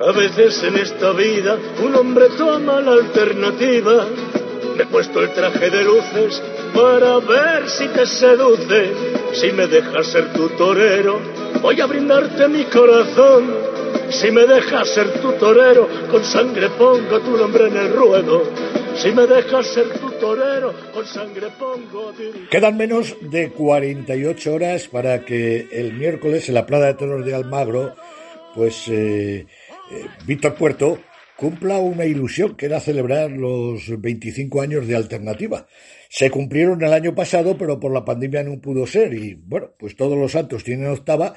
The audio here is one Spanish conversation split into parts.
A veces en esta vida un hombre toma la alternativa. Me he puesto el traje de luces para ver si te seduce. Si me dejas ser tu torero, voy a brindarte mi corazón. Si me dejas ser tu torero, con sangre pongo tu nombre en el ruedo. Si me dejas ser tu torero, con sangre pongo. Quedan menos de 48 horas para que el miércoles en la Plaza de Toros de Almagro, pues eh, eh, Víctor Puerto cumpla una ilusión que era celebrar los 25 años de alternativa. Se cumplieron el año pasado, pero por la pandemia no pudo ser. Y bueno, pues todos los santos tienen octava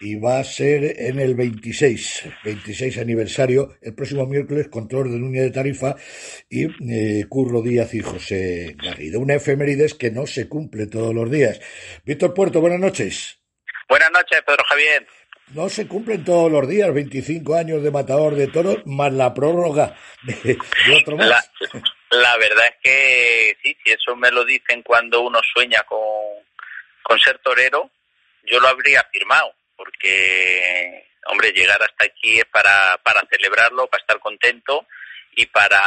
y va a ser en el 26, 26 aniversario, el próximo miércoles, control de línea de tarifa y eh, Curro Díaz y José Garrido. Una efemérides que no se cumple todos los días. Víctor Puerto, buenas noches. Buenas noches, Pedro Javier no se cumplen todos los días 25 años de matador de toros más la prórroga de, otro más. La, verdad es que sí, si eso me lo dicen cuando uno sueña con, con ser torero, yo lo habría firmado, porque, hombre, llegar hasta aquí es para, para celebrarlo, para estar contento y para,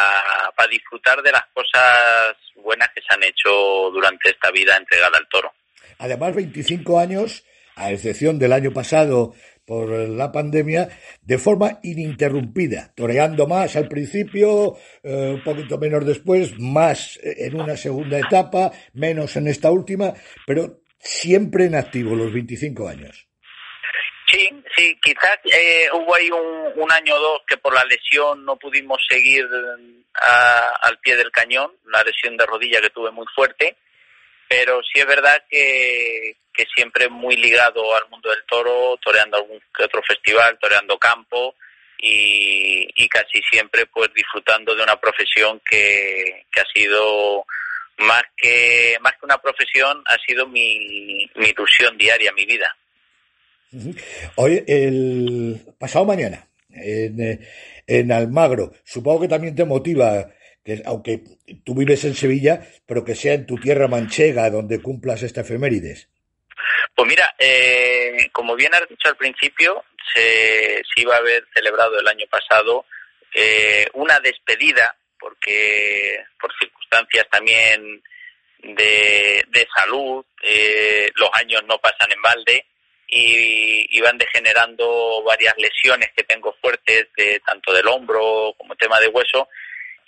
para disfrutar de las cosas buenas que se han hecho durante esta vida entregada al toro. Además, 25 años, a excepción del año pasado por la pandemia de forma ininterrumpida, toreando más al principio, eh, un poquito menos después, más en una segunda etapa, menos en esta última, pero siempre en activo los 25 años. Sí, sí, quizás eh, hubo ahí un, año o dos que por la lesión no pudimos seguir al pie del cañón, una lesión de rodilla que tuve muy fuerte, pero sí es verdad que, que siempre muy ligado al mundo del toro, toreando algún otro festival, toreando campo y, casi siempre pues disfrutando de una profesión que, que ha sido más que más que una profesión ha sido mi, mi ilusión diaria, mi vida. Hoy, el pasado mañana, en, en Almagro, supongo que también te motiva que aunque tú vives en Sevilla, pero que sea en tu tierra manchega donde cumplas esta efemérides. Pues mira, eh, como bien has dicho al principio, se, iba a haber celebrado el año pasado eh, una despedida, porque por circunstancias también de, de salud, eh, los años no pasan en balde y, y, van degenerando varias lesiones que tengo fuertes, de, tanto del hombro como tema de hueso.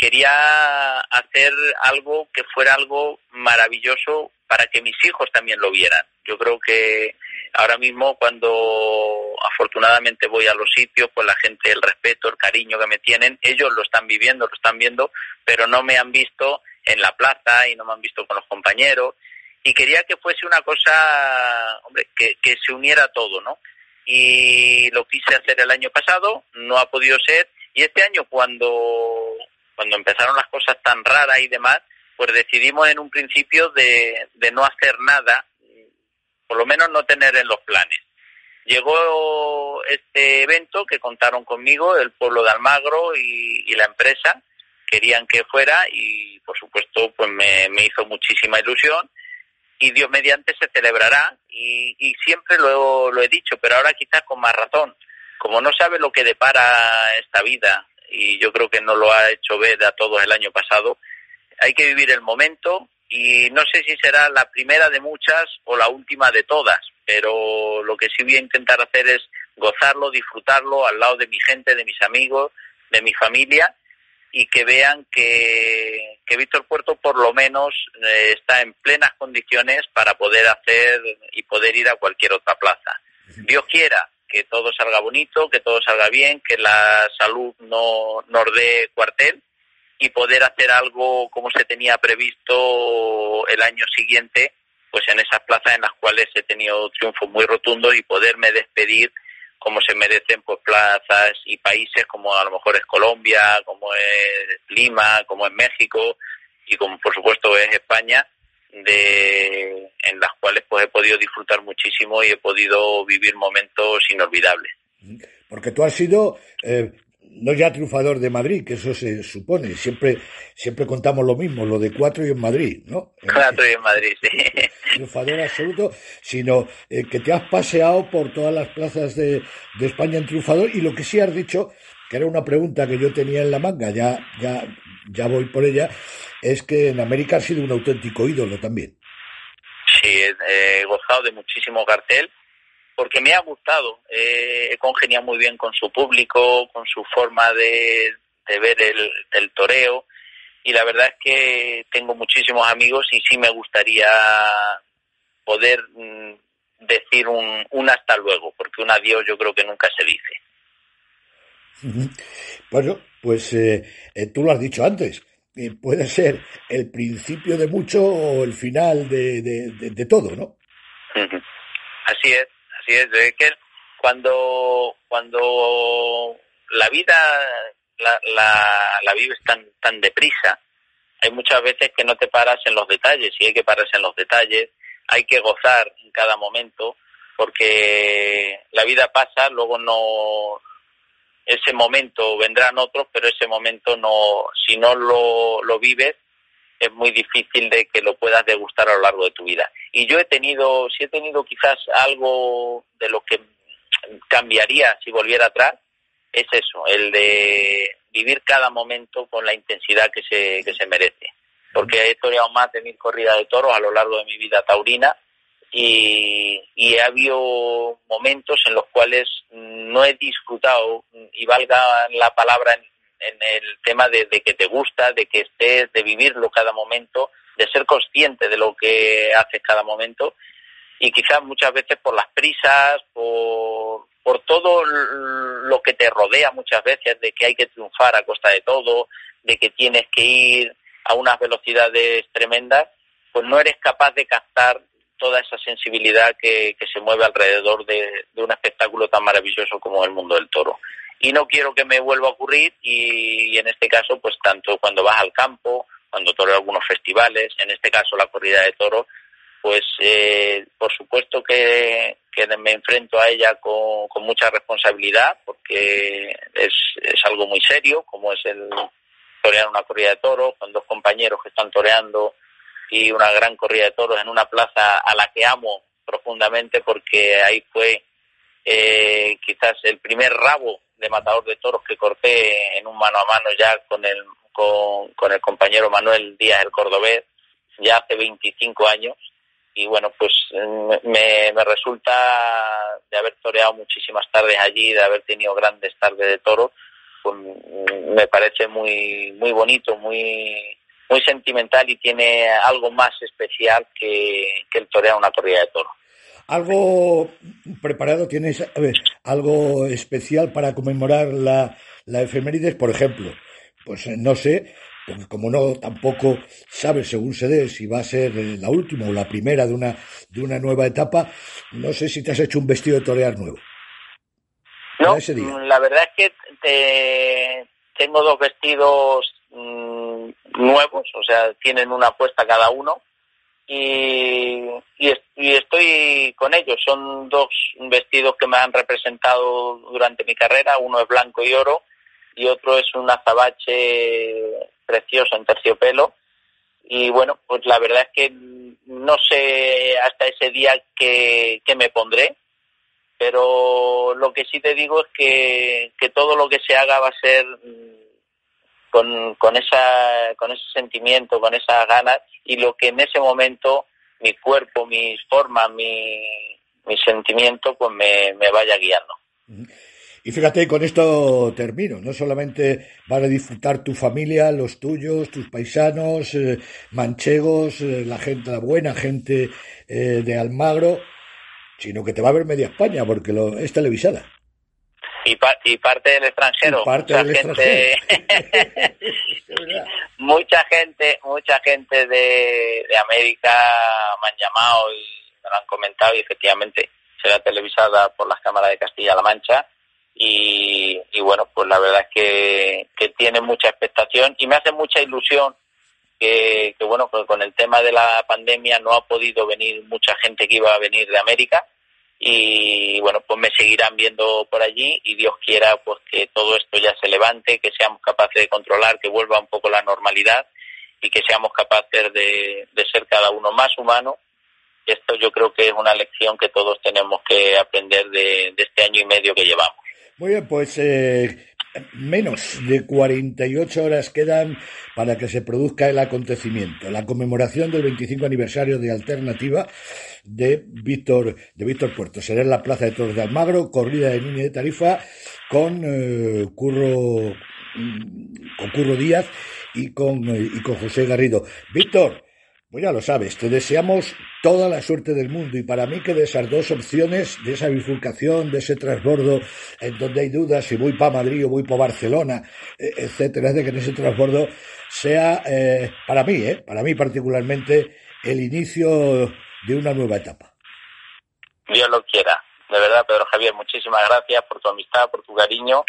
Quería hacer algo que fuera algo maravilloso para que mis hijos también lo vieran. Yo creo que ahora mismo cuando afortunadamente voy a los sitios, pues la gente, el respeto, el cariño que me tienen, ellos lo están viviendo, lo están viendo, pero no me han visto en la plaza y no me han visto con los compañeros. Y quería que fuese una cosa, hombre, que, que se uniera todo, ¿no? Y lo quise hacer el año pasado, no ha podido ser. Y este año cuando, cuando empezaron las cosas tan raras y demás, pues decidimos en un principio de, de no hacer nada, por lo menos no tener en los planes. Llegó este evento que contaron conmigo, el pueblo de Almagro y, la empresa, querían que fuera y por supuesto pues me, hizo muchísima ilusión y Dios mediante se celebrará y, y siempre lo, lo he dicho, pero ahora quizás con más razón. Como no sabe lo que depara esta vida y yo creo que no lo ha hecho ver a todos el año pasado, hay que vivir el momento y no sé si será la primera de muchas o la última de todas, pero lo que sí voy a intentar hacer es gozarlo, disfrutarlo al lado de mi gente, de mis amigos, de mi familia y que vean que, que Víctor Puerto por lo menos eh, está en plenas condiciones para poder hacer y poder ir a cualquier otra plaza. Dios quiera que todo salga bonito, que todo salga bien, que la salud no nos dé cuartel y poder hacer algo como se tenía previsto el año siguiente, pues en esas plazas en las cuales he tenido triunfos muy rotundos y poderme despedir como se merecen pues plazas y países como a lo mejor es Colombia, como es Lima, como es México y como por supuesto es España, de en las cuales pues he podido disfrutar muchísimo y he podido vivir momentos inolvidables. Porque tú has sido eh, no ya triunfador de Madrid, que eso se supone, siempre siempre contamos lo mismo, lo de cuatro y en Madrid, ¿no? Cuatro y en Madrid, sí. triunfador absoluto, sino eh, que te has paseado por todas las plazas de, de, España en triunfador y lo que sí has dicho, que era una pregunta que yo tenía en la manga, ya, ya, ya voy por ella, es que en América has sido un auténtico ídolo también. Sí, he gozado de muchísimo cartel porque me ha gustado, he congeniado muy bien con su público, con su forma de, ver el, el toreo y la verdad es que tengo muchísimos amigos y sí me gustaría poder mm, decir un, un hasta luego, porque un adiós yo creo que nunca se dice. Bueno, pues eh, eh, tú lo has dicho antes, eh, puede ser el principio de mucho o el final de, de, todo, ¿no? Así es, así es. Es que cuando, cuando la vida la, la, la vives tan, tan deprisa, hay muchas veces que no te paras en los detalles y hay que pararse en los detalles, hay que gozar en cada momento porque la vida pasa, luego no, ese momento vendrán otros, pero ese momento no, si no lo, lo vives, es muy difícil de que lo puedas degustar a lo largo de tu vida. Y yo he tenido, si he tenido quizás algo de lo que cambiaría si volviera atrás, es eso, el de vivir cada momento con la intensidad que se, que se merece. Porque he toreado más de mil corridas de toros a lo largo de mi vida taurina y, y ha habido momentos en los cuales no he disfrutado, y valga la palabra en, el tema de, de, que te gusta, de que estés, de vivirlo cada momento, de ser consciente de lo que haces cada momento y quizás muchas veces por las prisas, por, por todo lo que te rodea muchas veces, de que hay que triunfar a costa de todo, de que tienes que ir a unas velocidades tremendas, pues no eres capaz de captar toda esa sensibilidad que, que se mueve alrededor de, de, un espectáculo tan maravilloso como el mundo del toro. Y no quiero que me vuelva a ocurrir y, en este caso, pues tanto cuando vas al campo, cuando toro algunos festivales, en este caso la corrida de toro, pues eh, por supuesto que, que, me enfrento a ella con, con mucha responsabilidad porque es, es, algo muy serio, como es el torear una corrida de toros con dos compañeros que están toreando y una gran corrida de toros en una plaza a la que amo profundamente porque ahí fue eh, quizás el primer rabo de matador de toros que corté en un mano a mano ya con el con, con el compañero Manuel Díaz el Cordobés ya hace 25 años. Y bueno, pues me, me, resulta de haber toreado muchísimas tardes allí, de haber tenido grandes tardes de toro, pues me parece muy muy bonito, muy muy sentimental y tiene algo más especial que, que el torear una corrida de toro. ¿Algo preparado tienes, a ver, algo especial para conmemorar la, la efemérides, por ejemplo? Pues no sé, porque como no tampoco sabes según se dé si va a ser la última o la primera de una de una nueva etapa, no sé si te has hecho un vestido de torear nuevo. No, la verdad es que te, tengo dos vestidos mmm, nuevos, o sea, tienen una apuesta cada uno y, y, estoy con ellos. Son dos vestidos que me han representado durante mi carrera, uno es blanco y oro y otro es un azabache precioso en terciopelo. Y bueno, pues la verdad es que no sé hasta ese día que, que me pondré, pero lo que sí te digo es que, que todo lo que se haga va a ser con, con, esa, con ese sentimiento, con esas ganas y lo que en ese momento mi cuerpo, mis formas, mi, mi sentimiento, pues me, me vaya guiando. Y fíjate, con esto termino. No solamente van a disfrutar tu familia, los tuyos, tus paisanos, eh, manchegos, eh, la gente, la buena gente eh, de Almagro, sino que te va a ver media España porque lo, es televisada. Y, pa y parte del extranjero. Parte mucha del gente, extranjero. mucha gente, mucha gente de, de América me han llamado y me lo han comentado y efectivamente será televisada por las cámaras de Castilla-La Mancha y, y, bueno, pues la verdad es que, que, tiene mucha expectación y me hace mucha ilusión que, que bueno, pues con el tema de la pandemia no ha podido venir mucha gente que iba a venir de América y bueno, pues me seguirán viendo por allí y Dios quiera pues que todo esto ya se levante, que seamos capaces de controlar, que vuelva un poco la normalidad y que seamos capaces de, de ser cada uno más humano esto yo creo que es una lección que todos tenemos que aprender de, este año y medio que llevamos. Muy bien, pues eh, menos de 48 horas quedan para que se produzca el acontecimiento, la conmemoración del 25 aniversario de Alternativa de Víctor de Víctor Puerto. Será en la Plaza de Toros de Almagro, corrida de línea de tarifa con eh, Curro mm, con Curro Díaz y con, eh, y con José Garrido. Víctor, pues ya lo sabes, te deseamos toda la suerte del mundo y para mí que de esas dos opciones, de esa bifurcación, de ese transbordo en donde hay dudas si voy para Madrid o voy para Barcelona, e, etcétera, de que en ese transbordo sea eh, para mí, eh, para mí particularmente, el inicio de una nueva etapa. Dios lo quiera. De verdad, Pedro Javier, muchísimas gracias por tu amistad, por tu cariño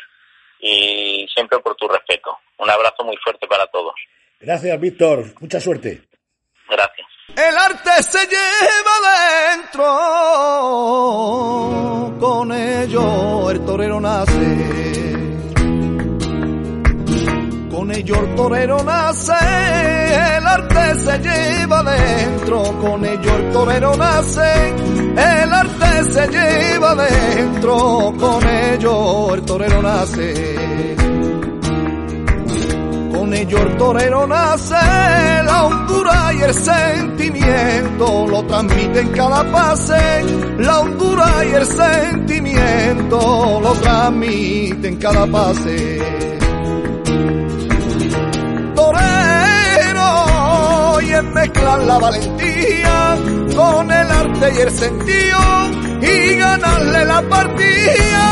y siempre por tu respeto. Un abrazo muy fuerte para todos. Gracias, Víctor. Mucha suerte. Gracias. El arte se lleva dentro, con ello el torero nace. Con ello el torero nace, el arte se lleva dentro, con ello el torero nace, el arte se lleva dentro, con ello el torero nace ello el torero nace, la hondura y el sentimiento lo transmite en cada pase, la hondura y el sentimiento lo transmite en cada pase. Torero y en mezclar la valentía con el arte y el sentido y ganarle la partida